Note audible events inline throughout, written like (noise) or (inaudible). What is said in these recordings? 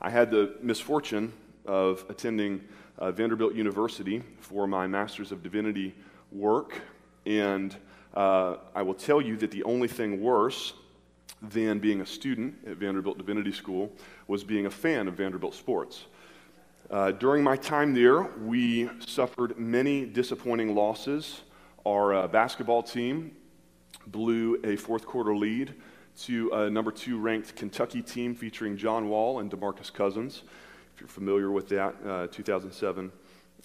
I had the misfortune of attending uh, Vanderbilt University for my Master's of Divinity work, and uh, I will tell you that the only thing worse than being a student at Vanderbilt Divinity School was being a fan of Vanderbilt sports. Uh, during my time there, we suffered many disappointing losses. Our uh, basketball team blew a fourth quarter lead to a number two ranked Kentucky team featuring John Wall and DeMarcus Cousins. If you're familiar with that, uh, 2007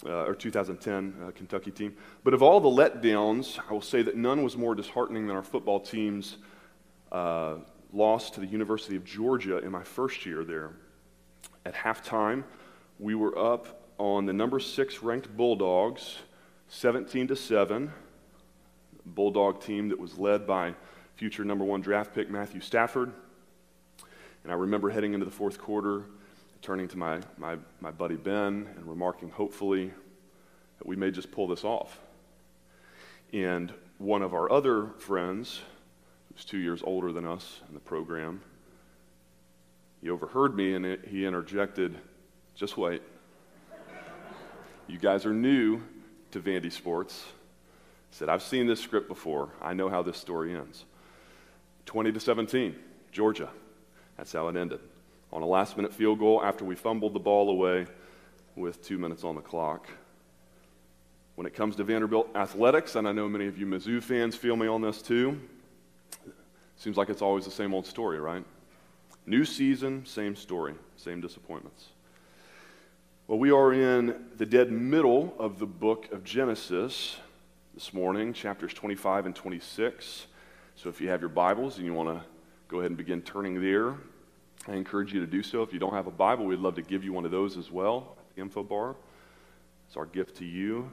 uh, or 2010 uh, Kentucky team. But of all the letdowns, I will say that none was more disheartening than our football team's uh, loss to the University of Georgia in my first year there. At halftime, we were up on the number six ranked Bulldogs, 17 to 7. Bulldog team that was led by future number one draft pick Matthew Stafford. And I remember heading into the fourth quarter, turning to my, my, my buddy Ben and remarking hopefully that we may just pull this off. And one of our other friends, who's two years older than us in the program, he overheard me and he interjected, just wait. you guys are new to Vandy Sports. He said, I've seen this script before. I know how this story ends. 20 to 17, Georgia. That's how it ended. On a last minute field goal after we fumbled the ball away with two minutes on the clock. When it comes to Vanderbilt athletics, and I know many of you Mizzou fans feel me on this too, seems like it's always the same old story, right? New season, same story, same disappointments. Well, we are in the dead middle of the book of Genesis this morning, chapters 25 and 26. So if you have your Bibles and you want to go ahead and begin turning there, I encourage you to do so. If you don't have a Bible, we'd love to give you one of those as well at the info bar. It's our gift to you.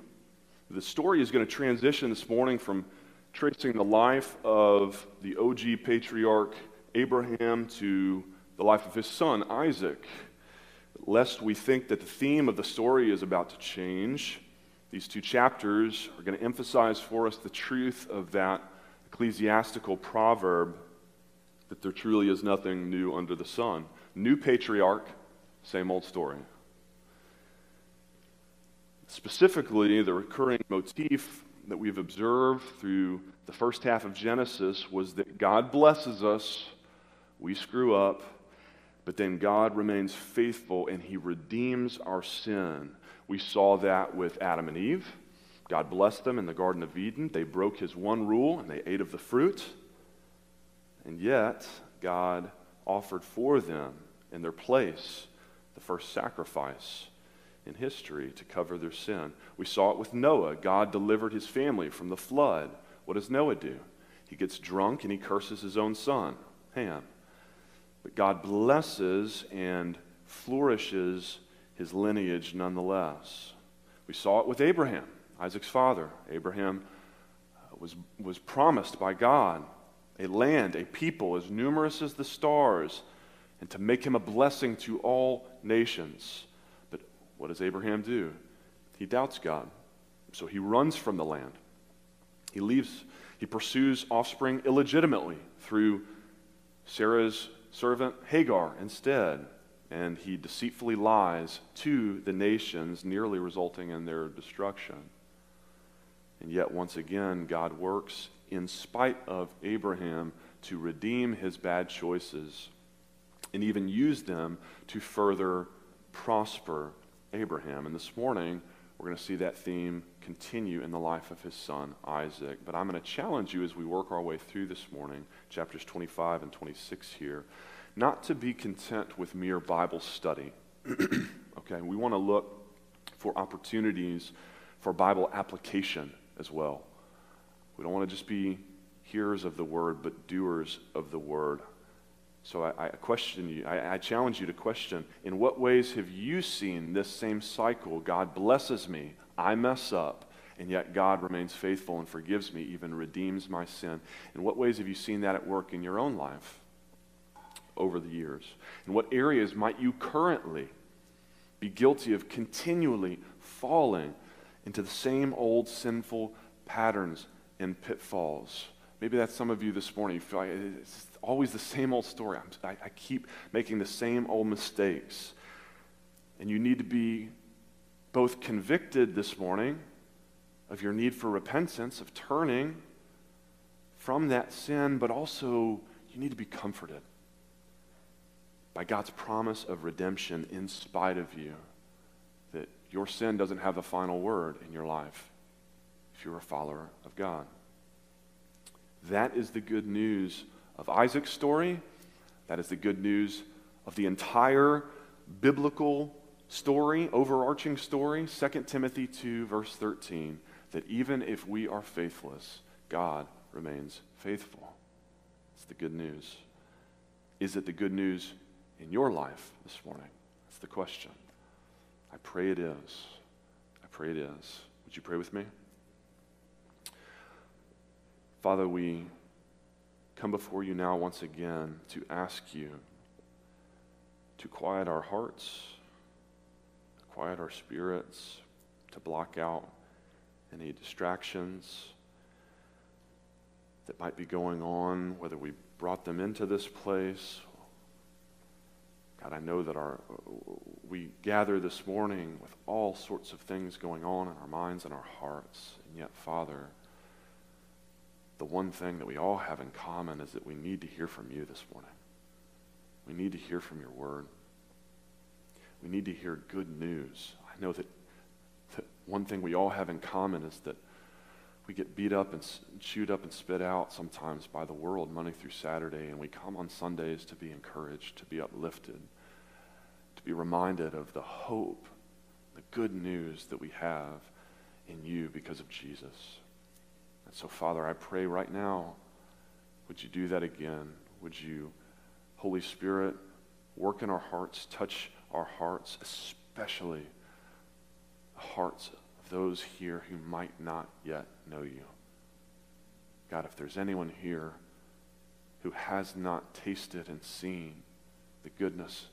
The story is going to transition this morning from tracing the life of the OG patriarch Abraham to the life of his son Isaac. Lest we think that the theme of the story is about to change, these two chapters are going to emphasize for us the truth of that ecclesiastical proverb that there truly is nothing new under the sun. New patriarch, same old story. Specifically, the recurring motif that we've observed through the first half of Genesis was that God blesses us, we screw up, but then God remains faithful and he redeems our sin. We saw that with Adam and Eve. God blessed them in the Garden of Eden. They broke his one rule and they ate of the fruit. And yet, God offered for them in their place the first sacrifice in history to cover their sin. We saw it with Noah. God delivered his family from the flood. What does Noah do? He gets drunk and he curses his own son, Ham. But God blesses and flourishes his lineage nonetheless. We saw it with Abraham. Isaac's father, Abraham, uh, was, was promised by God a land, a people as numerous as the stars, and to make him a blessing to all nations. But what does Abraham do? He doubts God. So he runs from the land. He leaves, he pursues offspring illegitimately through Sarah's servant Hagar instead. And he deceitfully lies to the nations, nearly resulting in their destruction. And yet, once again, God works in spite of Abraham to redeem his bad choices and even use them to further prosper Abraham. And this morning, we're going to see that theme continue in the life of his son, Isaac. But I'm going to challenge you as we work our way through this morning, chapters 25 and 26 here, not to be content with mere Bible study. (clears throat) okay, we want to look for opportunities for Bible application as well. We don't want to just be hearers of the word, but doers of the word. So I, I question you, I, I, challenge you to question in what ways have you seen this same cycle? God blesses me, I mess up, and yet God remains faithful and forgives me, even redeems my sin. In what ways have you seen that at work in your own life over the years? In what areas might you currently be guilty of continually falling into the same old sinful patterns and pitfalls. Maybe that's some of you this morning. You feel like it's always the same old story. I, I keep making the same old mistakes. And you need to be both convicted this morning of your need for repentance, of turning from that sin, but also you need to be comforted by God's promise of redemption in spite of you. Your sin doesn't have the final word in your life if you're a follower of God. That is the good news of Isaac's story. That is the good news of the entire biblical story, overarching story, 2 Timothy 2, verse 13, that even if we are faithless, God remains faithful. It's the good news. Is it the good news in your life this morning? That's the question. I pray it is. I pray it is. Would you pray with me? Father, we come before you now once again to ask you to quiet our hearts, quiet our spirits, to block out any distractions that might be going on, whether we brought them into this place. God, I know that our, we gather this morning with all sorts of things going on in our minds and our hearts. And yet, Father, the one thing that we all have in common is that we need to hear from you this morning. We need to hear from your word. We need to hear good news. I know that, that one thing we all have in common is that we get beat up and chewed up and spit out sometimes by the world Monday through Saturday, and we come on Sundays to be encouraged, to be uplifted, to be reminded of the hope, the good news that we have in you because of Jesus. And so, Father, I pray right now, would you do that again? Would you, Holy Spirit, work in our hearts, touch our hearts, especially the hearts those here who might not yet know you. God, if there's anyone here who has not tasted and seen the goodness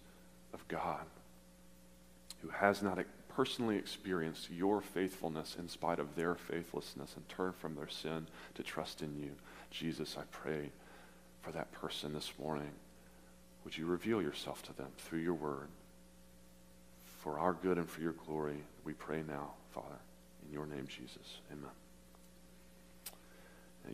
of God, who has not personally experienced your faithfulness in spite of their faithlessness and turn from their sin to trust in you, Jesus, I pray for that person this morning. Would you reveal yourself to them through your word? For our good and for your glory, we pray now, Father. In your name, Jesus. Amen.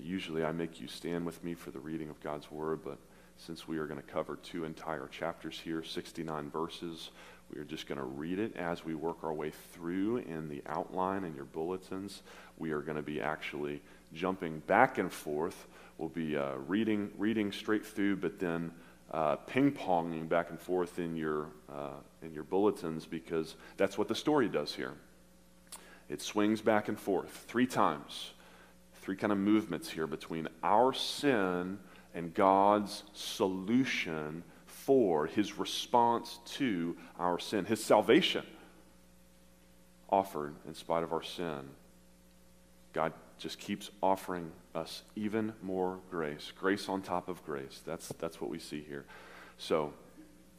usually I make you stand with me for the reading of God's word, but since we are going to cover two entire chapters here, 69 verses, we are just going to read it as we work our way through in the outline in your bulletins. We are going to be actually jumping back and forth. We'll be uh, reading, reading straight through, but then uh, ping ponging back and forth in your, uh, in your bulletins because that's what the story does here. It swings back and forth three times, three kind of movements here between our sin and God's solution for his response to our sin, his salvation offered in spite of our sin. God just keeps offering us even more grace, grace on top of grace. That's, that's what we see here. So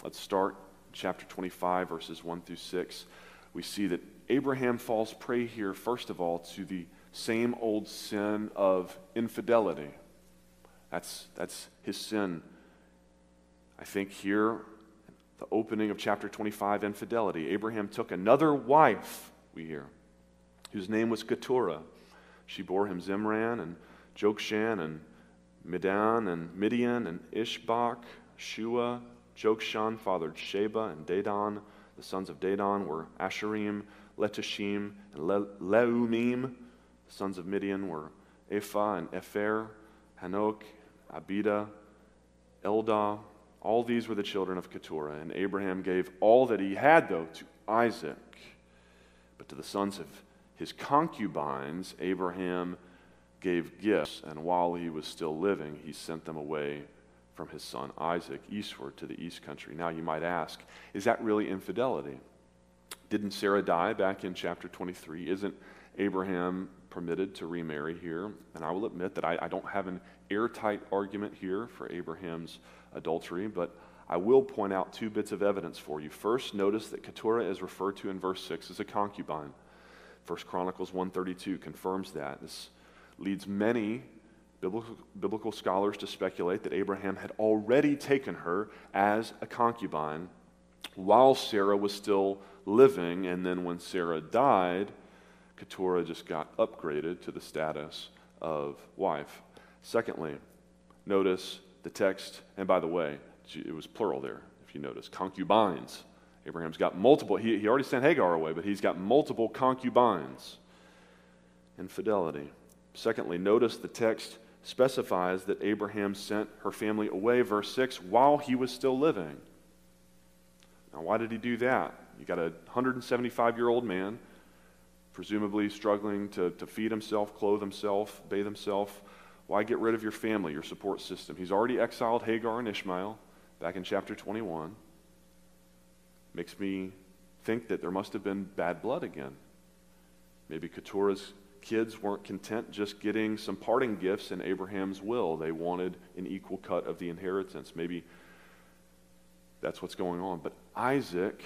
let's start chapter 25, verses 1 through 6. We see that Abraham falls prey here, first of all, to the same old sin of infidelity. That's, that's his sin. I think here, the opening of chapter 25, infidelity. Abraham took another wife, we hear, whose name was Keturah. She bore him Zimran and Jokshan and Medan and Midian and Ishbak, Shua, Jokshan fathered Sheba and Dedan. The sons of Dedan were Asherim, Letishim, and Le- Leumim. The sons of Midian were Ephah and Epher, Hanoch, Abida, Eldaah. All these were the children of Keturah. And Abraham gave all that he had, though, to Isaac. But to the sons of his concubines, Abraham gave gifts, and while he was still living, he sent them away from his son Isaac eastward to the east country. Now you might ask, is that really infidelity? Didn't Sarah die back in chapter 23? Isn't Abraham permitted to remarry here? And I will admit that I, I don't have an airtight argument here for Abraham's adultery, but I will point out two bits of evidence for you. First, notice that Keturah is referred to in verse 6 as a concubine. First Chronicles 132 confirms that. This leads many biblical, biblical scholars to speculate that Abraham had already taken her as a concubine while Sarah was still living, and then when Sarah died, Keturah just got upgraded to the status of wife. Secondly, notice the text, and by the way, it was plural there, if you notice, concubines. Abraham's got multiple, he, he already sent Hagar away, but he's got multiple concubines. Infidelity. Secondly, notice the text specifies that Abraham sent her family away, verse 6, while he was still living. Now, why did he do that? You got a 175 year old man, presumably struggling to, to feed himself, clothe himself, bathe himself. Why get rid of your family, your support system? He's already exiled Hagar and Ishmael back in chapter 21. Makes me think that there must have been bad blood again. Maybe Keturah's kids weren't content just getting some parting gifts in Abraham's will. They wanted an equal cut of the inheritance. Maybe that's what's going on. But Isaac,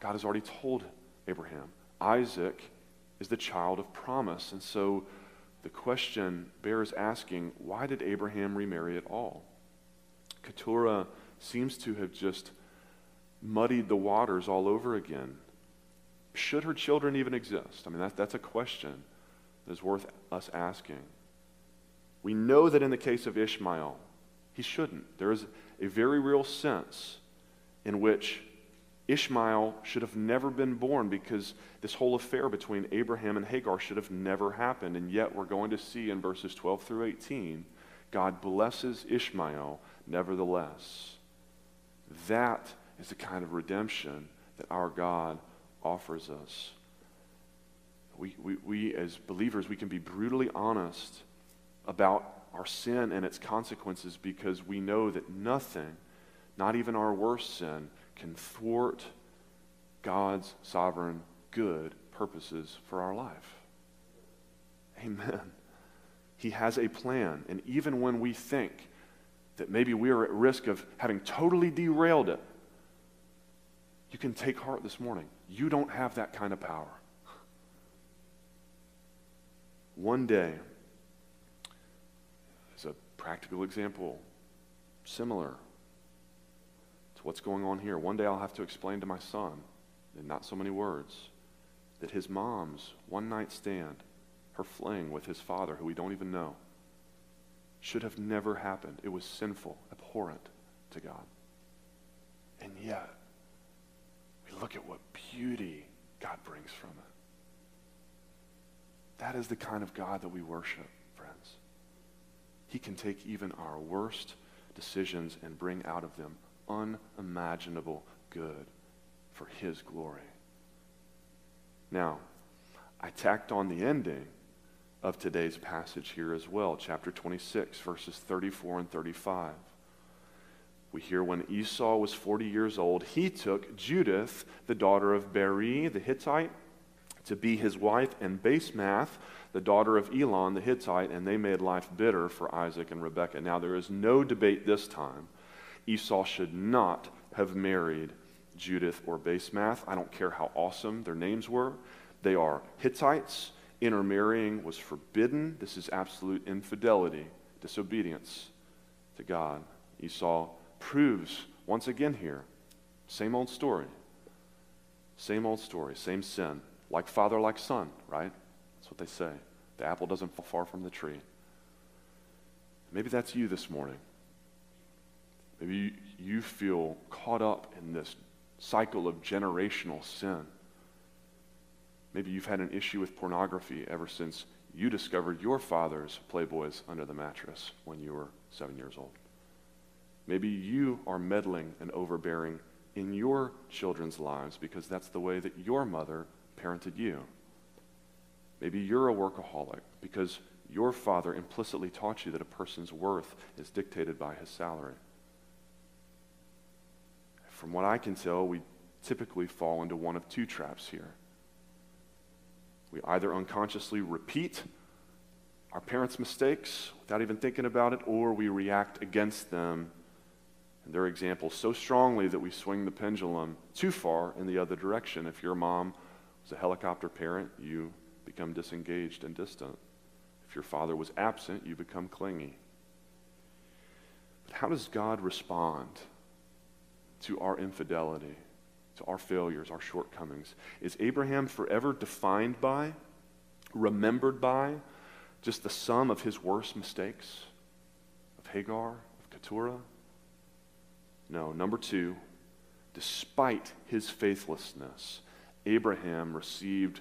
God has already told Abraham, Isaac is the child of promise. And so the question bears asking why did Abraham remarry at all? Keturah seems to have just muddied the waters all over again. Should her children even exist? I mean, that, that's a question that is worth us asking. We know that in the case of Ishmael, he shouldn't. There is a very real sense in which Ishmael should have never been born because this whole affair between Abraham and Hagar should have never happened. And yet, we're going to see in verses 12 through 18, God blesses Ishmael nevertheless. That is the kind of redemption that our God offers us. We, we, we, as believers, we can be brutally honest about our sin and its consequences because we know that nothing, not even our worst sin, can thwart God's sovereign good purposes for our life. Amen. He has a plan. And even when we think that maybe we are at risk of having totally derailed it, you can take heart this morning. You don't have that kind of power. One day, as a practical example, similar what's going on here, one day I'll have to explain to my son, in not so many words, that his mom's one night stand, her fling with his father, who we don't even know, should have never happened. It was sinful, abhorrent to God. And yet, we look at what beauty God brings from it. That is the kind of God that we worship, friends. He can take even our worst decisions and bring out of them unimaginable good for His glory. Now, I tacked on the ending of today's passage here as well, chapter 26, verses 34 and 35. We hear when Esau was 40 years old, he took Judith, the daughter of Beeri the Hittite, to be his wife, and Basemath, the daughter of Elon the Hittite, and they made life bitter for Isaac and Rebekah. Now, there is no debate this time. Esau should not have married Judith or Basemath. I don't care how awesome their names were. They are Hittites. Intermarrying was forbidden. This is absolute infidelity, disobedience to God. Esau proves once again here same old story. Same old story, same sin. Like father, like son, right? That's what they say. The apple doesn't fall far from the tree. Maybe that's you this morning. Maybe you feel caught up in this cycle of generational sin. Maybe you've had an issue with pornography ever since you discovered your father's Playboys under the mattress when you were seven years old. Maybe you are meddling and overbearing in your children's lives because that's the way that your mother parented you. Maybe you're a workaholic because your father implicitly taught you that a person's worth is dictated by his salary. From what I can tell, we typically fall into one of two traps here. We either unconsciously repeat our parents' mistakes without even thinking about it, or we react against them and their example so strongly that we swing the pendulum too far in the other direction. If your mom was a helicopter parent, you become disengaged and distant. If your father was absent, you become clingy. But how does God respond to our infidelity, to our failures, our shortcomings? Is Abraham forever defined by, remembered by, just the sum of his worst mistakes? Of Hagar, of Keturah? No. Number two, despite his faithlessness, Abraham received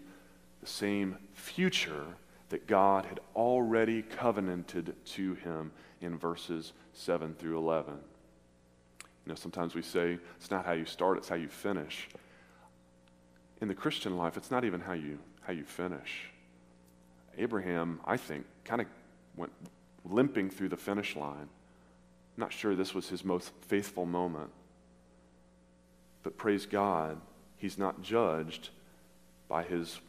the same future that God had already covenanted to him in verses 7 through 11. Know, sometimes we say it's not how you start, it's how you finish. In the Christian life, it's not even how you, how you finish. Abraham, I think, kind of went limping through the finish line. I'm not sure this was his most faithful moment. But praise God, he's not judged by his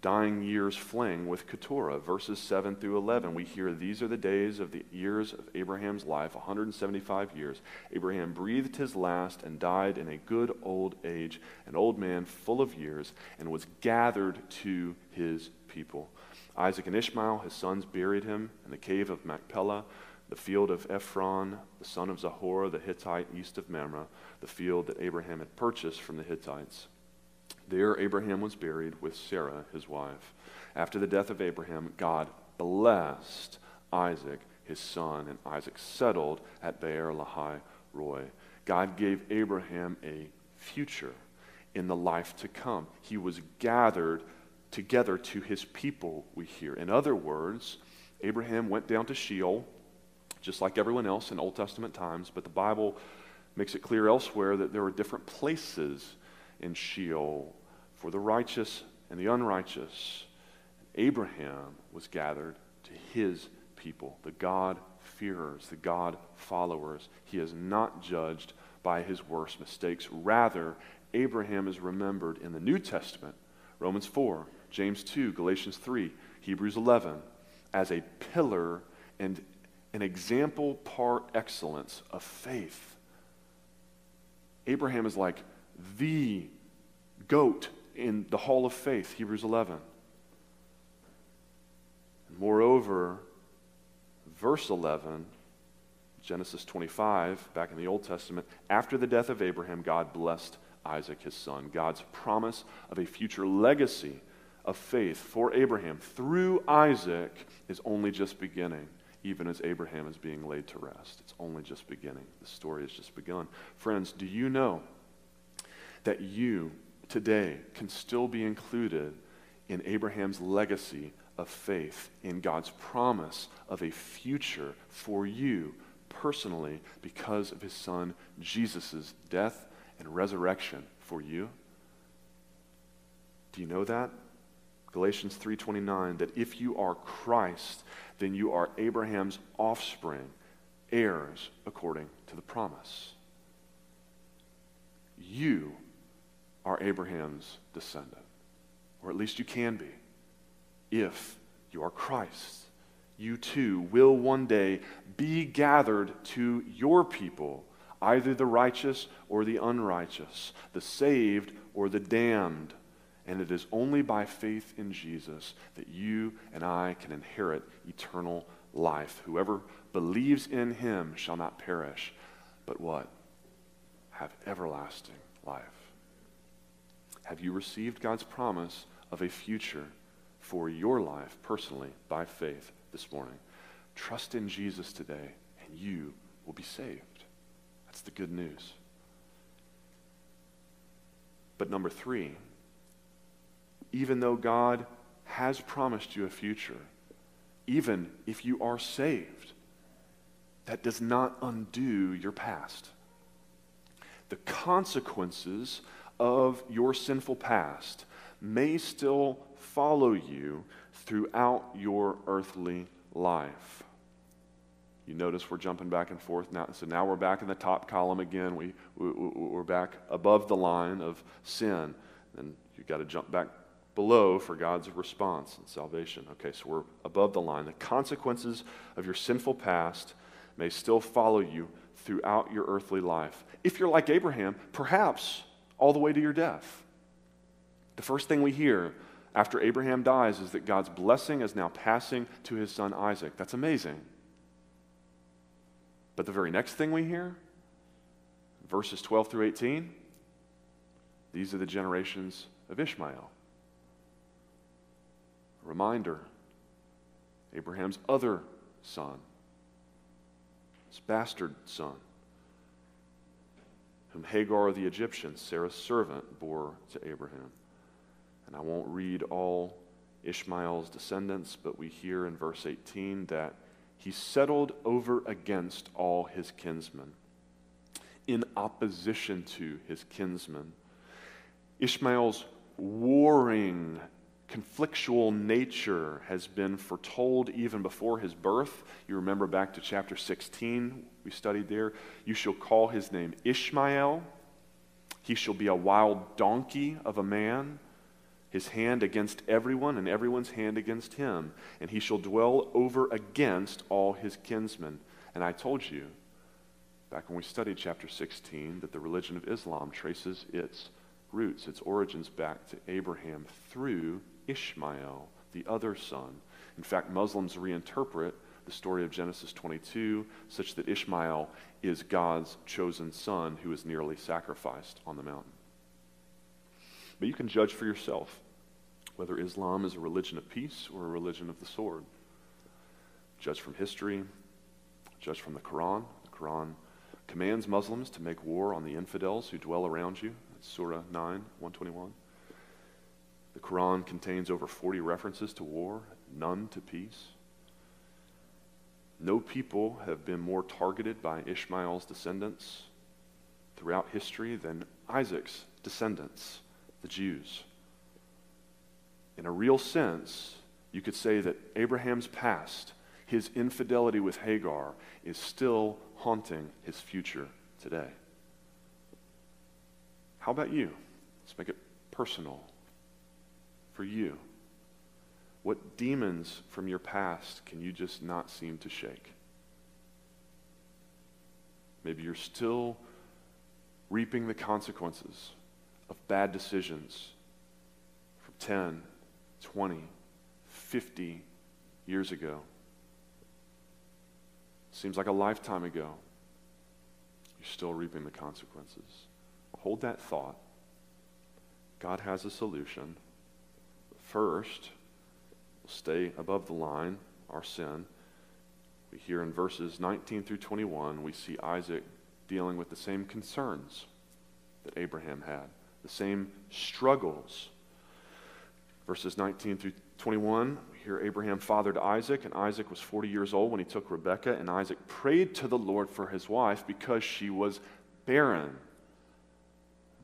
dying years fling with Keturah. Verses 7 through 11, we hear these are the days of the years of Abraham's life, 175 years. Abraham breathed his last and died in a good old age, an old man full of years, and was gathered to his people. Isaac and Ishmael, his sons, buried him in the cave of Machpelah, the field of Ephron, the son of Zohar, the Hittite, east of Mamre, the field that Abraham had purchased from the Hittites. There, Abraham was buried with Sarah, his wife. After the death of Abraham, God blessed Isaac, his son, and Isaac settled at Beer Lahai Roi. God gave Abraham a future in the life to come. He was gathered together to his people, we hear. In other words, Abraham went down to Sheol, just like everyone else in Old Testament times, but the Bible makes it clear elsewhere that there were different places in Sheol for the righteous and the unrighteous. Abraham was gathered to his people, the God-fearers, the God-followers. He is not judged by his worst mistakes. Rather, Abraham is remembered in the New Testament, Romans 4, James 2, Galatians 3, Hebrews 11, as a pillar and an example par excellence of faith. Abraham is like the goat in the hall of faith, Hebrews 11. Moreover, verse 11, Genesis 25, back in the Old Testament, after the death of Abraham, God blessed Isaac, his son. God's promise of a future legacy of faith for Abraham through Isaac is only just beginning, even as Abraham is being laid to rest. It's only just beginning. The story has just begun. Friends, do you know that you today can still be included in Abraham's legacy of faith, in God's promise of a future for you personally because of his son Jesus' death and resurrection for you? Do you know that? Galatians 3:29 that if you are Christ, then you are Abraham's offspring, heirs according to the promise. You are Abraham's descendant. Or at least you can be. If you are Christ, you too will one day be gathered to your people, either the righteous or the unrighteous, the saved or the damned. And it is only by faith in Jesus that you and I can inherit eternal life. Whoever believes in him shall not perish, but what? Have everlasting life. Have you received God's promise of a future for your life personally by faith this morning? Trust in Jesus today, and you will be saved. That's the good news. But number three, even though God has promised you a future, even if you are saved, that does not undo your past. The consequences of your sinful past may still follow you throughout your earthly life. You notice we're jumping back and forth now. So now we're back in the top column again. We, we, we're back above the line of sin. And you've got to jump back below for God's response and salvation. Okay, so we're above the line. The consequences of your sinful past may still follow you throughout your earthly life. If you're like Abraham, perhaps all the way to your death. The first thing we hear after Abraham dies is that God's blessing is now passing to his son Isaac. That's amazing. But the very next thing we hear, verses 12 through 18, these are the generations of Ishmael. A reminder Abraham's other son, his bastard son, whom Hagar the Egyptian, Sarah's servant, bore to Abraham. And I won't read all Ishmael's descendants, but we hear in verse 18 that he settled over against all his kinsmen, in opposition to his kinsmen. Ishmael's warring conflictual nature has been foretold even before his birth. You remember back to chapter 16, we studied there. You shall call his name Ishmael. He shall be a wild donkey of a man, his hand against everyone, and everyone's hand against him. And he shall dwell over against all his kinsmen. And I told you back when we studied chapter 16 that the religion of Islam traces its roots, its origins back to Abraham through Ishmael, the other son. In fact, Muslims reinterpret the story of Genesis 22 such that Ishmael is God's chosen son who is nearly sacrificed on the mountain. But you can judge for yourself whether Islam is a religion of peace or a religion of the sword. Judge from history, judge from the Quran. The Quran commands Muslims to make war on the infidels who dwell around you. That's Surah 9, 121. The Quran contains over 40 references to war, none to peace. No people have been more targeted by Ishmael's descendants throughout history than Isaac's descendants, the Jews. In a real sense, you could say that Abraham's past, his infidelity with Hagar, is still haunting his future today. How about you? Let's make it personal for you? What demons from your past can you just not seem to shake? Maybe you're still reaping the consequences of bad decisions from 10, 20, 50 years ago. Seems like a lifetime ago. You're still reaping the consequences. Hold that thought. God has a solution. First, stay above the line, our sin. We hear in verses 19 through 21, we see Isaac dealing with the same concerns that Abraham had, the same struggles. Verses 19 through 21, we hear Abraham fathered Isaac, and Isaac was 40 years old when he took Rebekah, and Isaac prayed to the Lord for his wife because she was barren.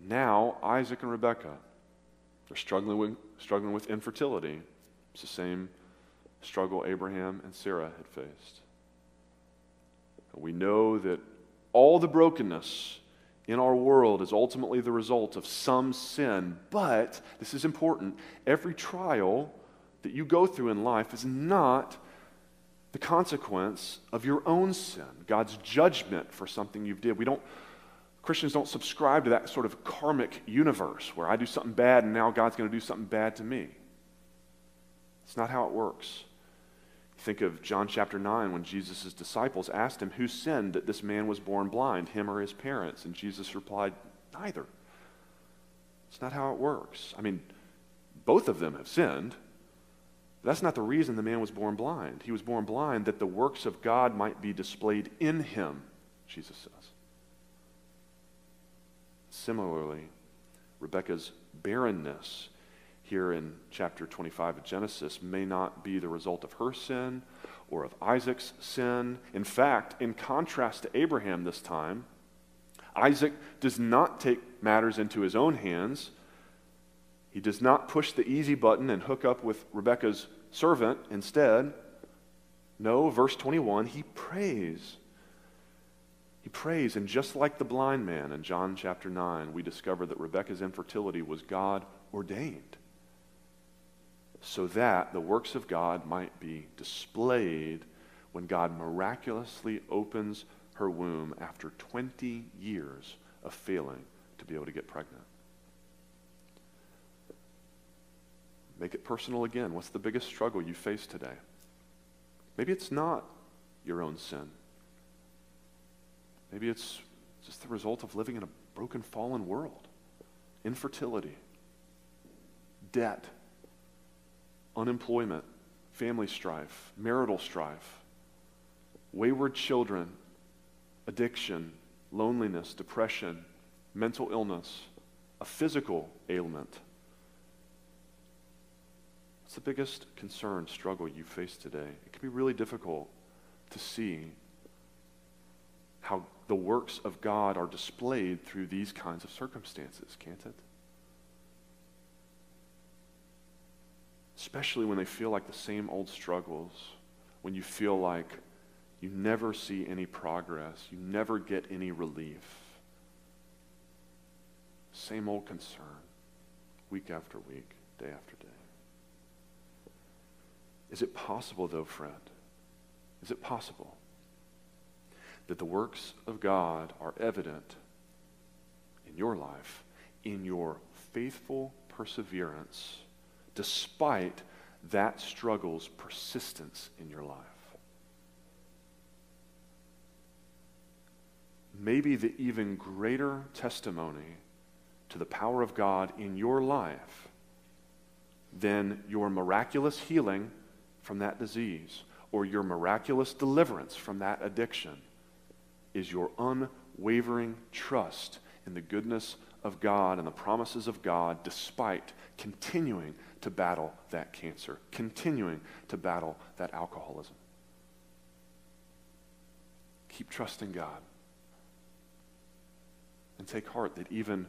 Now, Isaac and Rebekah they're struggling with, struggling with infertility. It's the same struggle Abraham and Sarah had faced. We know that all the brokenness in our world is ultimately the result of some sin, but this is important. Every trial that you go through in life is not the consequence of your own sin, God's judgment for something you've did. We don't Christians don't subscribe to that sort of karmic universe where I do something bad and now God's going to do something bad to me. It's not how it works. Think of John chapter 9 when Jesus' disciples asked him, Who sinned that this man was born blind, him or his parents? And Jesus replied, Neither. It's not how it works. I mean, both of them have sinned. That's not the reason the man was born blind. He was born blind that the works of God might be displayed in him, Jesus says. Similarly, Rebekah's barrenness here in chapter 25 of Genesis may not be the result of her sin or of Isaac's sin. In fact, in contrast to Abraham this time, Isaac does not take matters into his own hands. He does not push the easy button and hook up with Rebekah's servant instead. No, verse 21, he prays he prays, and just like the blind man in John chapter 9, we discover that Rebekah's infertility was God ordained so that the works of God might be displayed when God miraculously opens her womb after 20 years of failing to be able to get pregnant. Make it personal again. What's the biggest struggle you face today? Maybe it's not your own sin. Maybe it's just the result of living in a broken, fallen world. Infertility, debt, unemployment, family strife, marital strife, wayward children, addiction, loneliness, depression, mental illness, a physical ailment. What's the biggest concern, struggle you face today? It can be really difficult to see how the works of God are displayed through these kinds of circumstances, can't it? Especially when they feel like the same old struggles, when you feel like you never see any progress, you never get any relief. Same old concern, week after week, day after day. Is it possible, though, friend? Is it possible that the works of God are evident in your life, in your faithful perseverance, despite that struggle's persistence in your life? Maybe the even greater testimony to the power of God in your life than your miraculous healing from that disease or your miraculous deliverance from that addiction is your unwavering trust in the goodness of God and the promises of God despite continuing to battle that cancer, continuing to battle that alcoholism. Keep trusting God. And take heart that even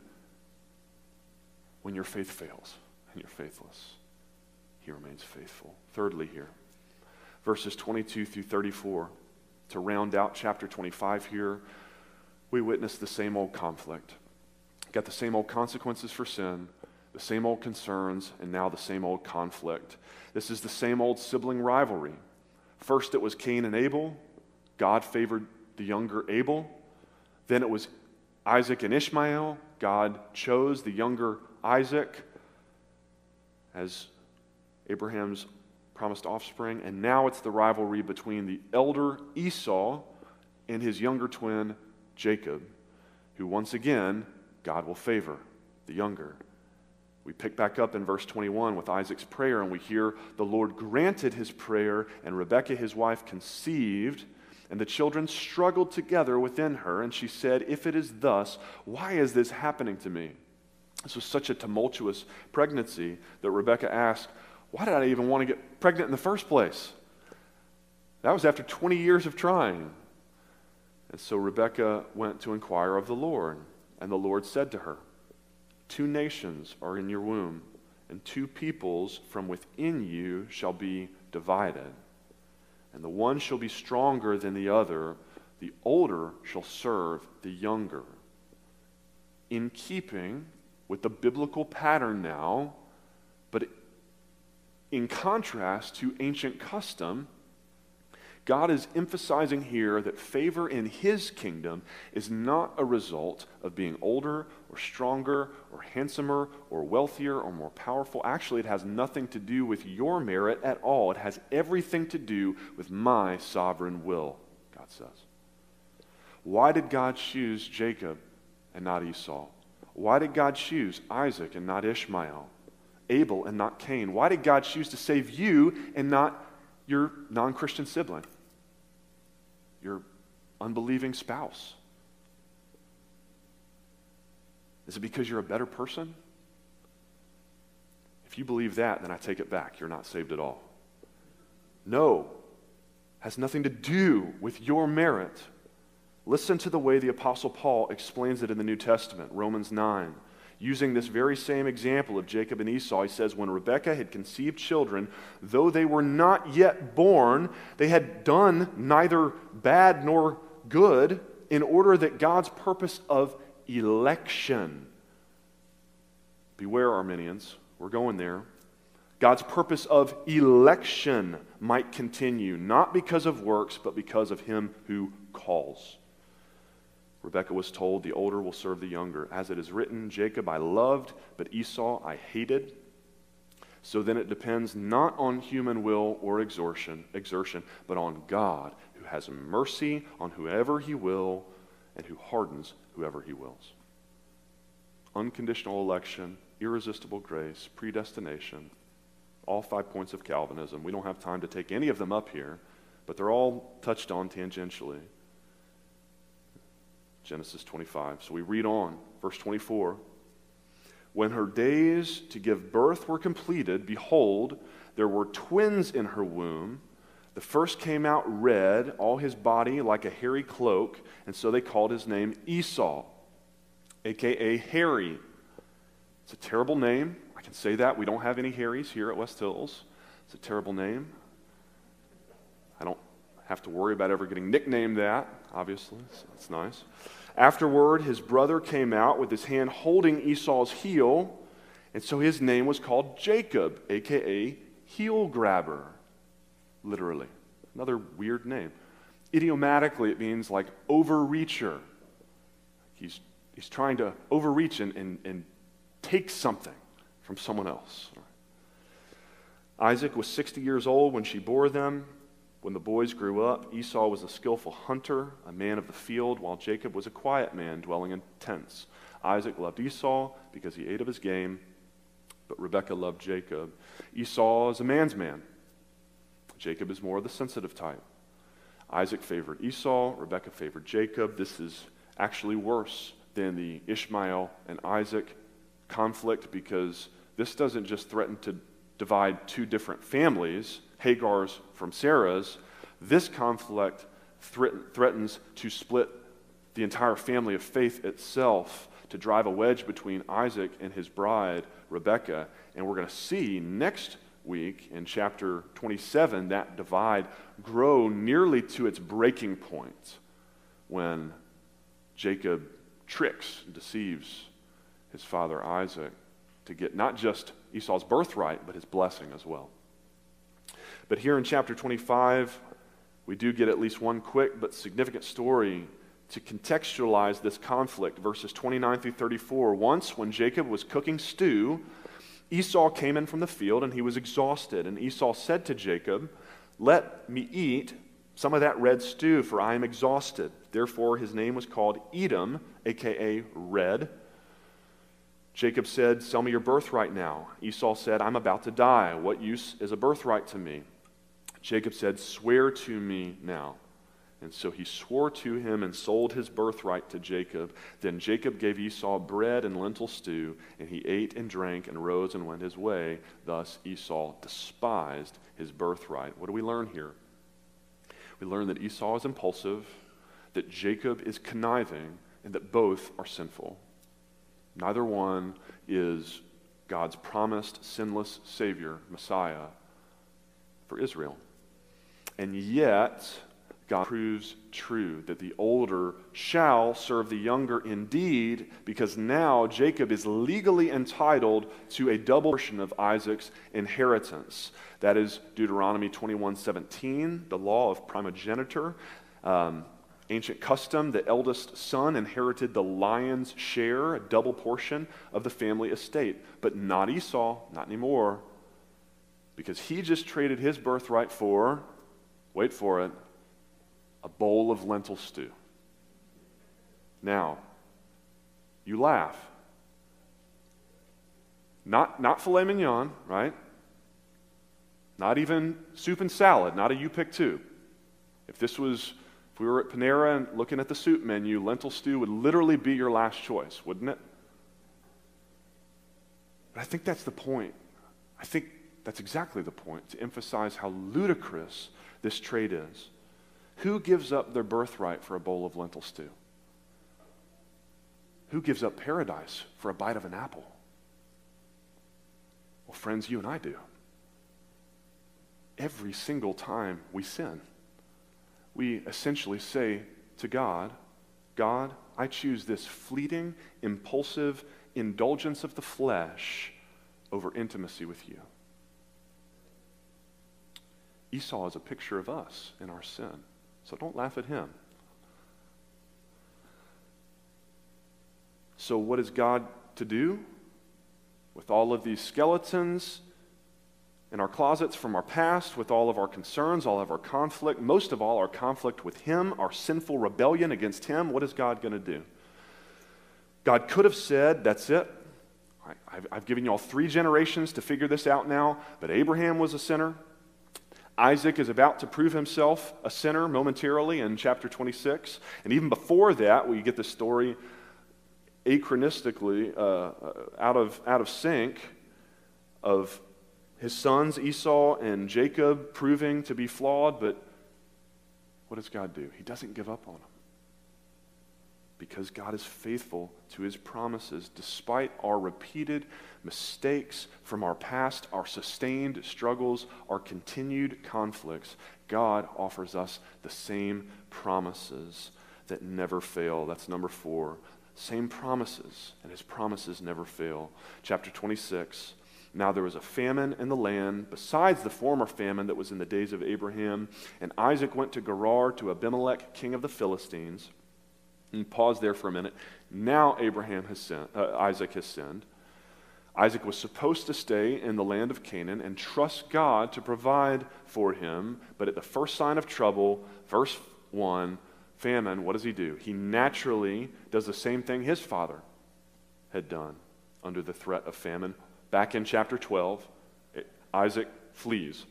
when your faith fails and you're faithless, He remains faithful. Thirdly, here, verses 22 through 34 to round out chapter 25 here, we witness the same old conflict. Got the same old consequences for sin, the same old concerns, and now the same old conflict. This is the same old sibling rivalry. First, it was Cain and Abel. God favored the younger Abel. Then it was Isaac and Ishmael. God chose the younger Isaac as Abraham's promised offspring, and now it's the rivalry between the elder Esau and his younger twin Jacob, who once again God will favor, the younger. We pick back up in verse 21 with Isaac's prayer, and we hear the Lord granted his prayer, and Rebekah, his wife, conceived. And the children struggled together within her, and she said, If it is thus, why is this happening to me? This was such a tumultuous pregnancy that Rebekah asked, why did I even want to get pregnant in the first place? That was after 20 years of trying. And so Rebekah went to inquire of the Lord. And the Lord said to her, Two nations are in your womb, and two peoples from within you shall be divided. And the one shall be stronger than the other, the older shall serve the younger. In keeping with the biblical pattern now, but in contrast to ancient custom, God is emphasizing here that favor in his kingdom is not a result of being older or stronger or handsomer or wealthier or more powerful. Actually, it has nothing to do with your merit at all. It has everything to do with my sovereign will, God says. Why did God choose Jacob and not Esau? Why did God choose Isaac and not Ishmael? Abel and not Cain? Why did God choose to save you and not your non Christian sibling, your unbelieving spouse? Is it because you're a better person? If you believe that, then I take it back. You're not saved at all. No, has nothing to do with your merit. Listen to the way the Apostle Paul explains it in the New Testament, Romans 9 using this very same example of Jacob and Esau, he says, When Rebekah had conceived children, though they were not yet born, they had done neither bad nor good, in order that God's purpose of election, beware, Arminians, we're going there. God's purpose of election might continue, not because of works, but because of him who calls. Rebekah was told, The older will serve the younger. As it is written, Jacob I loved, but Esau I hated. So then it depends not on human will or exertion, exertion, but on God, who has mercy on whoever he will and who hardens whoever he wills. Unconditional election, irresistible grace, predestination, all five points of Calvinism. We don't have time to take any of them up here, but they're all touched on tangentially. Genesis 25. So we read on, verse 24. When her days to give birth were completed, behold, there were twins in her womb. The first came out red, all his body like a hairy cloak, and so they called his name Esau, aka Hairy. It's a terrible name. I can say that. We don't have any Harrys here at West Hills. It's a terrible name. I don't have to worry about ever getting nicknamed that, obviously. So that's nice. Afterward, his brother came out with his hand holding Esau's heel, and so his name was called Jacob, aka heel grabber, literally. Another weird name. Idiomatically, it means like overreacher. He's, he's trying to overreach and, and, and take something from someone else. Isaac was 60 years old when she bore them. When the boys grew up, Esau was a skillful hunter, a man of the field, while Jacob was a quiet man dwelling in tents. Isaac loved Esau because he ate of his game, but Rebekah loved Jacob. Esau is a man's man. Jacob is more of the sensitive type. Isaac favored Esau, Rebekah favored Jacob. This is actually worse than the Ishmael and Isaac conflict because this doesn't just threaten to divide two different families Hagar's from Sarah's, this conflict threatens to split the entire family of faith itself, to drive a wedge between Isaac and his bride, Rebekah. And we're going to see next week in chapter 27 that divide grow nearly to its breaking point when Jacob tricks, deceives his father Isaac to get not just Esau's birthright, but his blessing as well. But here in chapter 25, we do get at least one quick but significant story to contextualize this conflict. Verses 29 through 34. Once, when Jacob was cooking stew, Esau came in from the field and he was exhausted. And Esau said to Jacob, Let me eat some of that red stew, for I am exhausted. Therefore, his name was called Edom, aka Red. Jacob said, Sell me your birthright now. Esau said, I'm about to die. What use is a birthright to me? Jacob said, Swear to me now. And so he swore to him and sold his birthright to Jacob. Then Jacob gave Esau bread and lentil stew, and he ate and drank and rose and went his way. Thus Esau despised his birthright. What do we learn here? We learn that Esau is impulsive, that Jacob is conniving, and that both are sinful. Neither one is God's promised sinless Savior, Messiah, for Israel. And yet, God proves true that the older shall serve the younger indeed, because now Jacob is legally entitled to a double portion of Isaac's inheritance. That is Deuteronomy 21:17, the law of primogeniture. Um, ancient custom, the eldest son inherited the lion's share, a double portion of the family estate. But not Esau, not anymore, because he just traded his birthright for wait for it, a bowl of lentil stew. Now, you laugh. Not, not filet mignon, right? Not even soup and salad, not a you pick two. If this was, if we were at Panera and looking at the soup menu, lentil stew would literally be your last choice, wouldn't it? But I think that's the point. I think that's exactly the point, to emphasize how ludicrous this trade is. Who gives up their birthright for a bowl of lentil stew? Who gives up paradise for a bite of an apple? Well, friends, you and I do. Every single time we sin, we essentially say to God, God, I choose this fleeting, impulsive indulgence of the flesh over intimacy with you. Esau is a picture of us in our sin. So don't laugh at him. So, what is God to do with all of these skeletons in our closets from our past with all of our concerns, all of our conflict, most of all, our conflict with Him, our sinful rebellion against Him, what is God going to do? God could have said, That's it. I've given you all three generations to figure this out now, but Abraham was a sinner. Isaac is about to prove himself a sinner momentarily in chapter 26. And even before that, we get the story achronistically uh, uh, out, of, out of sync of his sons Esau and Jacob proving to be flawed, but what does God do? He doesn't give up on them. Because God is faithful to his promises despite our repeated mistakes from our past, our sustained struggles, our continued conflicts. God offers us the same promises that never fail. That's number four. Same promises, and his promises never fail. Chapter 26. Now there was a famine in the land, besides the former famine that was in the days of Abraham. And Isaac went to Gerar to Abimelech, king of the Philistines. And pause there for a minute. Now Abraham has sinned, uh, Isaac has sinned. Isaac was supposed to stay in the land of Canaan and trust God to provide for him. But at the first sign of trouble, verse 1, famine, what does he do? He naturally does the same thing his father had done under the threat of famine. Back in chapter 12, Isaac flees.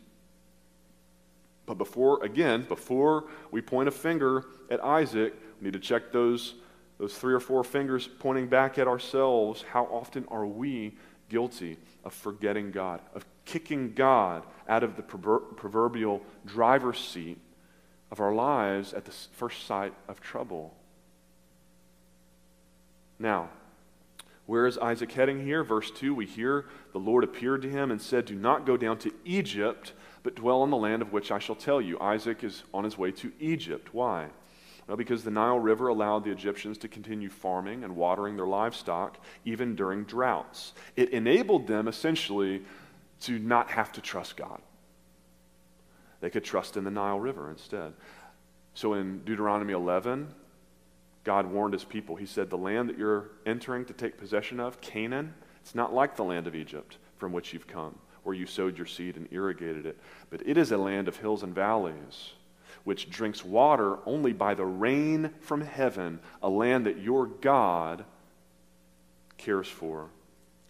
But before, again, before we point a finger at Isaac, we need to check those, those three or four fingers pointing back at ourselves. How often are we guilty of forgetting God, of kicking God out of the proverbial driver's seat of our lives at the first sight of trouble. Now, where is Isaac heading here? Verse 2, we hear the Lord appeared to him and said, Do not go down to Egypt, but dwell in the land of which I shall tell you. Isaac is on his way to Egypt. Why? Well, because the Nile River allowed the Egyptians to continue farming and watering their livestock even during droughts. It enabled them essentially to not have to trust God. They could trust in the Nile River instead. So in Deuteronomy 11, God warned his people. He said, The land that you're entering to take possession of, Canaan, it's not like the land of Egypt from which you've come, where you sowed your seed and irrigated it, but it is a land of hills and valleys, which drinks water only by the rain from heaven, a land that your God cares for.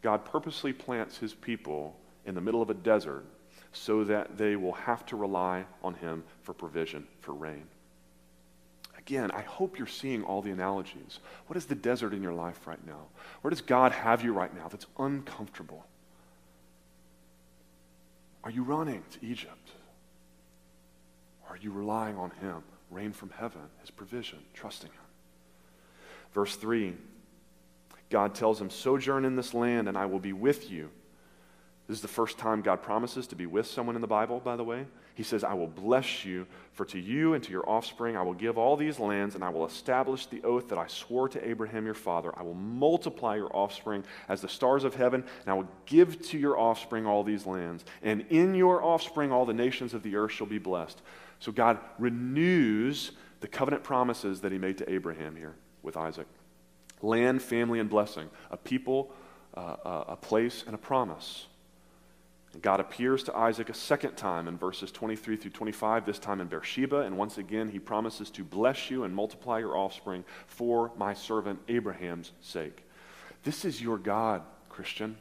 God purposely plants his people in the middle of a desert so that they will have to rely on him for provision, for rain. Again, I hope you're seeing all the analogies. What is the desert in your life right now? Where does God have you right now that's uncomfortable? Are you running to Egypt? Or are you relying on Him, rain from heaven, His provision, trusting Him? Verse 3 God tells him, Sojourn in this land, and I will be with you this is the first time God promises to be with someone in the Bible, by the way. He says, I will bless you, for to you and to your offspring I will give all these lands, and I will establish the oath that I swore to Abraham your father. I will multiply your offspring as the stars of heaven, and I will give to your offspring all these lands. And in your offspring all the nations of the earth shall be blessed. So God renews the covenant promises that he made to Abraham here with Isaac land, family, and blessing, a people, uh, uh a place, and a promise. God appears to Isaac a second time in verses 23 through 25, this time in Beersheba, and once again he promises to bless you and multiply your offspring for my servant Abraham's sake. This is your God, Christian.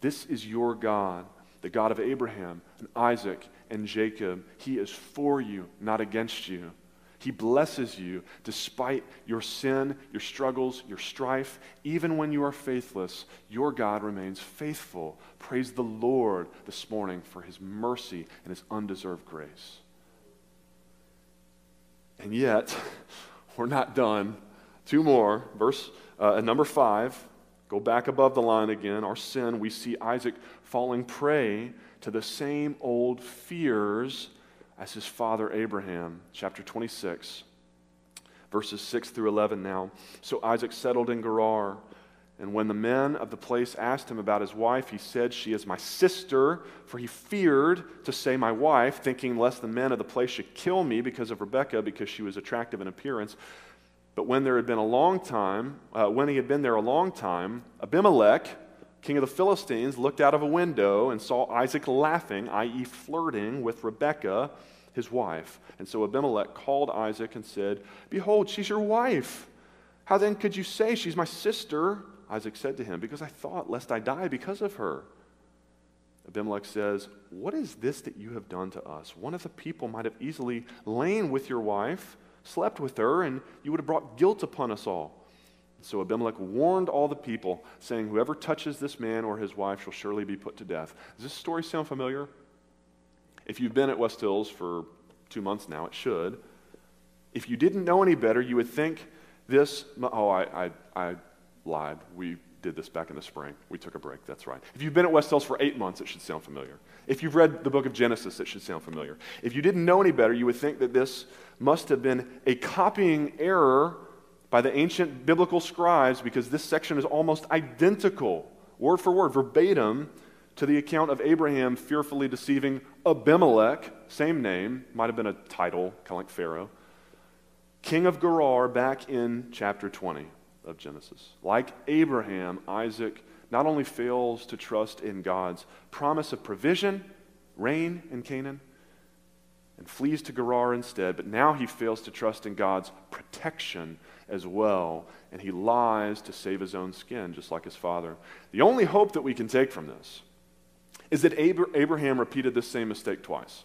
This is your God, the God of Abraham and Isaac and Jacob. He is for you, not against you. He blesses you despite your sin, your struggles, your strife. Even when you are faithless, your God remains faithful. Praise the Lord this morning for his mercy and his undeserved grace. And yet, (laughs) we're not done. Two more. Verse uh, number five. Go back above the line again. Our sin, we see Isaac falling prey to the same old fears as his father Abraham. Chapter 26, verses 6 through 11 now. So Isaac settled in Gerar. And when the men of the place asked him about his wife, he said, She is my sister, for he feared to say my wife, thinking lest the men of the place should kill me because of Rebekah, because she was attractive in appearance. But when there had been a long time, uh, when he had been there a long time, Abimelech, king of the Philistines, looked out of a window and saw Isaac laughing, i.e., flirting with Rebekah, his wife. And so Abimelech called Isaac and said, Behold, she's your wife. How then could you say she's my sister? Isaac said to him, Because I thought, lest I die because of her. Abimelech says, What is this that you have done to us? One of the people might have easily lain with your wife, slept with her, and you would have brought guilt upon us all. So Abimelech warned all the people, saying, Whoever touches this man or his wife shall surely be put to death. Does this story sound familiar? If you've been at West Hills for two months now, it should. If you didn't know any better, you would think this. Oh, I, I, I lied. We did this back in the spring. We took a break, that's right. If you've been at West Hills for eight months, it should sound familiar. If you've read the book of Genesis, it should sound familiar. If you didn't know any better, you would think that this must have been a copying error by the ancient biblical scribes because this section is almost identical, word for word, verbatim, to the account of Abraham fearfully deceiving Abimelech, same name, might have been a title, kind of like Pharaoh, king of Gerar, back in chapter 20 of Genesis. Like Abraham, Isaac not only fails to trust in God's promise of provision, rain in Canaan, and flees to Gerar instead, but now he fails to trust in God's protection as well, and he lies to save his own skin, just like his father. The only hope that we can take from this is that Abraham repeated this same mistake twice.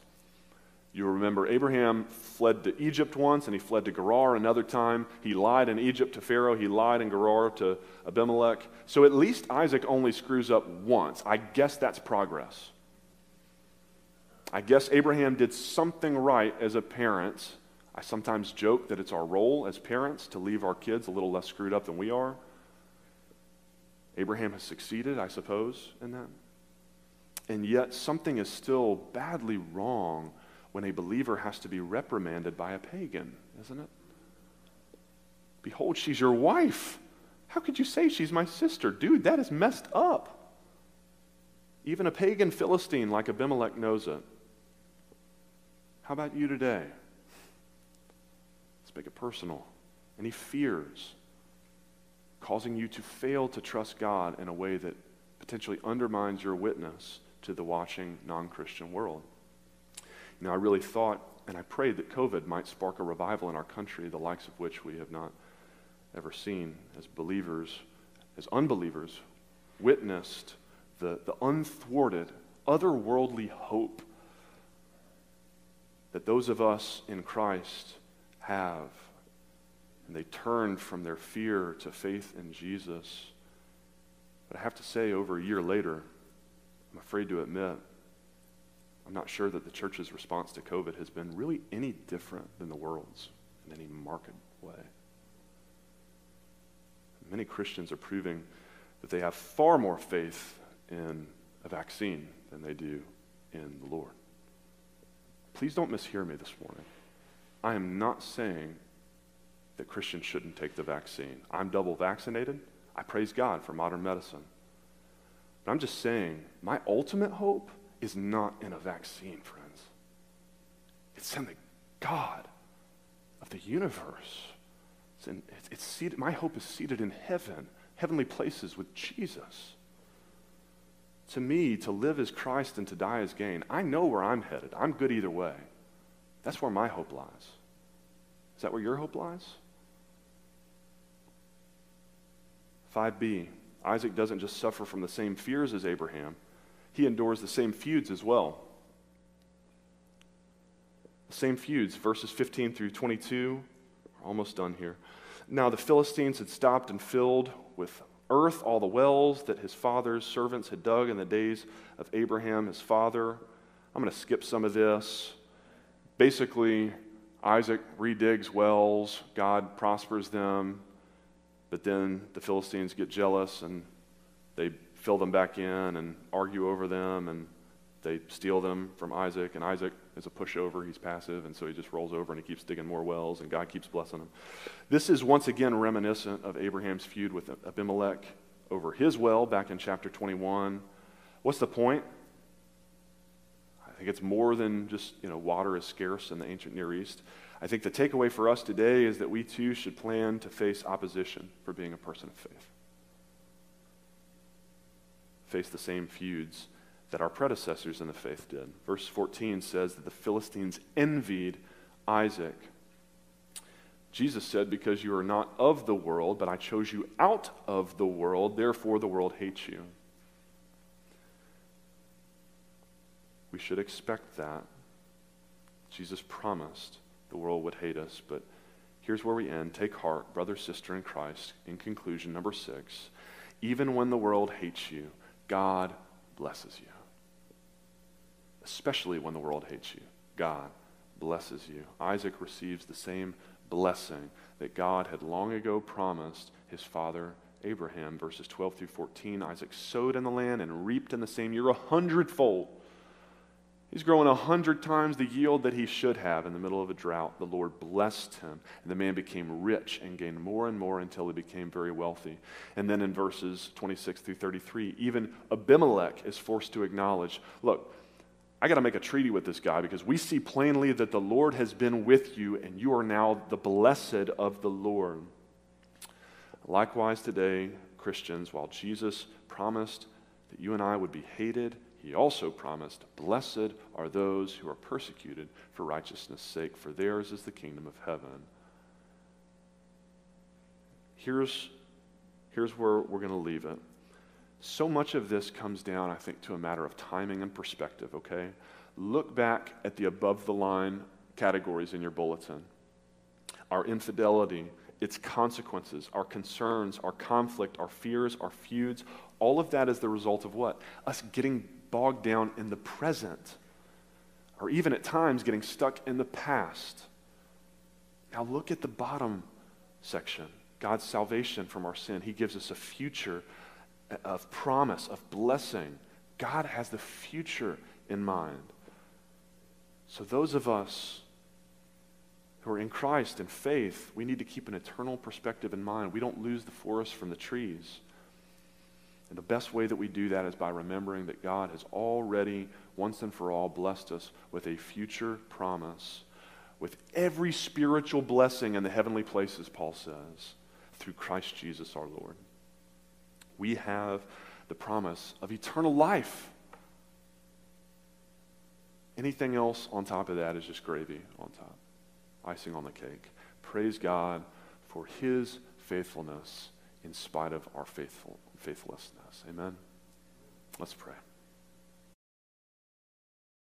You remember Abraham fled to Egypt once and he fled to Gerar another time. He lied in Egypt to Pharaoh, he lied in Gerar to Abimelech. So at least Isaac only screws up once. I guess that's progress. I guess Abraham did something right as a parent I sometimes joke that it's our role as parents to leave our kids a little less screwed up than we are. Abraham has succeeded, I suppose, in that. And yet, something is still badly wrong when a believer has to be reprimanded by a pagan, isn't it? Behold, she's your wife. How could you say she's my sister? Dude, that is messed up. Even a pagan Philistine like Abimelech knows it. How about you today? Make it personal. Any fears causing you to fail to trust God in a way that potentially undermines your witness to the watching non Christian world. You know, I really thought and I prayed that COVID might spark a revival in our country, the likes of which we have not ever seen as believers, as unbelievers, witnessed the, the unthwarted, otherworldly hope that those of us in Christ have. And they turned from their fear to faith in Jesus. But I have to say, over a year later, I'm afraid to admit, I'm not sure that the church's response to COVID has been really any different than the world's in any marked way. Many Christians are proving that they have far more faith in a vaccine than they do in the Lord. Please don't mishear me this morning. I am not saying that Christians shouldn't take the vaccine. I'm double vaccinated. I praise God for modern medicine. But I'm just saying, my ultimate hope is not in a vaccine, friends. It's in the God of the universe. It's, in, it's, it's seated, my hope is seated in heaven, heavenly places with Jesus. To me, to live as Christ and to die as gain, I know where I'm headed. I'm good either way. That's where my hope lies. Is that where your hope lies? 5b Isaac doesn't just suffer from the same fears as Abraham, he endures the same feuds as well. The same feuds, verses 15 through 22. We're almost done here. Now the Philistines had stopped and filled with earth all the wells that his father's servants had dug in the days of Abraham, his father. I'm going to skip some of this. Basically, Isaac redigs wells, God prospers them, but then the Philistines get jealous and they fill them back in and argue over them and they steal them from Isaac. And Isaac is a pushover, he's passive, and so he just rolls over and he keeps digging more wells and God keeps blessing him. This is once again reminiscent of Abraham's feud with Abimelech over his well back in chapter 21. What's the point? I think it's more than just, you know, water is scarce in the ancient Near East. I think the takeaway for us today is that we too should plan to face opposition for being a person of faith. face the same feuds that our predecessors in the faith did. Verse 14 says that the Philistines envied Isaac. Jesus said, Because you are not of the world, but I chose you out of the world, therefore the world hates you. We should expect that. Jesus promised the world would hate us, but here's where we end. Take heart, brother, sister in Christ. In conclusion, number six, even when the world hates you, God blesses you. Especially when the world hates you, God blesses you. Isaac receives the same blessing that God had long ago promised his father Abraham. Verses 12 through 14 Isaac sowed in the land and reaped in the same year a hundredfold. He's growing a hundred times the yield that he should have in the middle of a drought. The Lord blessed him, and the man became rich and gained more and more until he became very wealthy. And then in verses 26 through 33, even Abimelech is forced to acknowledge look, I got to make a treaty with this guy because we see plainly that the Lord has been with you, and you are now the blessed of the Lord. Likewise, today, Christians, while Jesus promised that you and I would be hated, he also promised, Blessed are those who are persecuted for righteousness' sake, for theirs is the kingdom of heaven. Here's, here's where we're going to leave it. So much of this comes down, I think, to a matter of timing and perspective, okay? Look back at the above the line categories in your bulletin our infidelity, its consequences, our concerns, our conflict, our fears, our feuds, all of that is the result of what? Us getting bogged down in the present, or even at times getting stuck in the past. Now, look at the bottom section God's salvation from our sin. He gives us a future of promise, of blessing. God has the future in mind. So, those of us who are in Christ in faith, we need to keep an eternal perspective in mind. We don't lose the forest from the trees. And the best way that we do that is by remembering that God has already, once and for all, blessed us with a future promise, with every spiritual blessing in the heavenly places, Paul says, through Christ Jesus our Lord. We have the promise of eternal life. Anything else on top of that is just gravy on top, icing on the cake. Praise God for his faithfulness in spite of our faithful, faithlessness. Amen? Let's pray.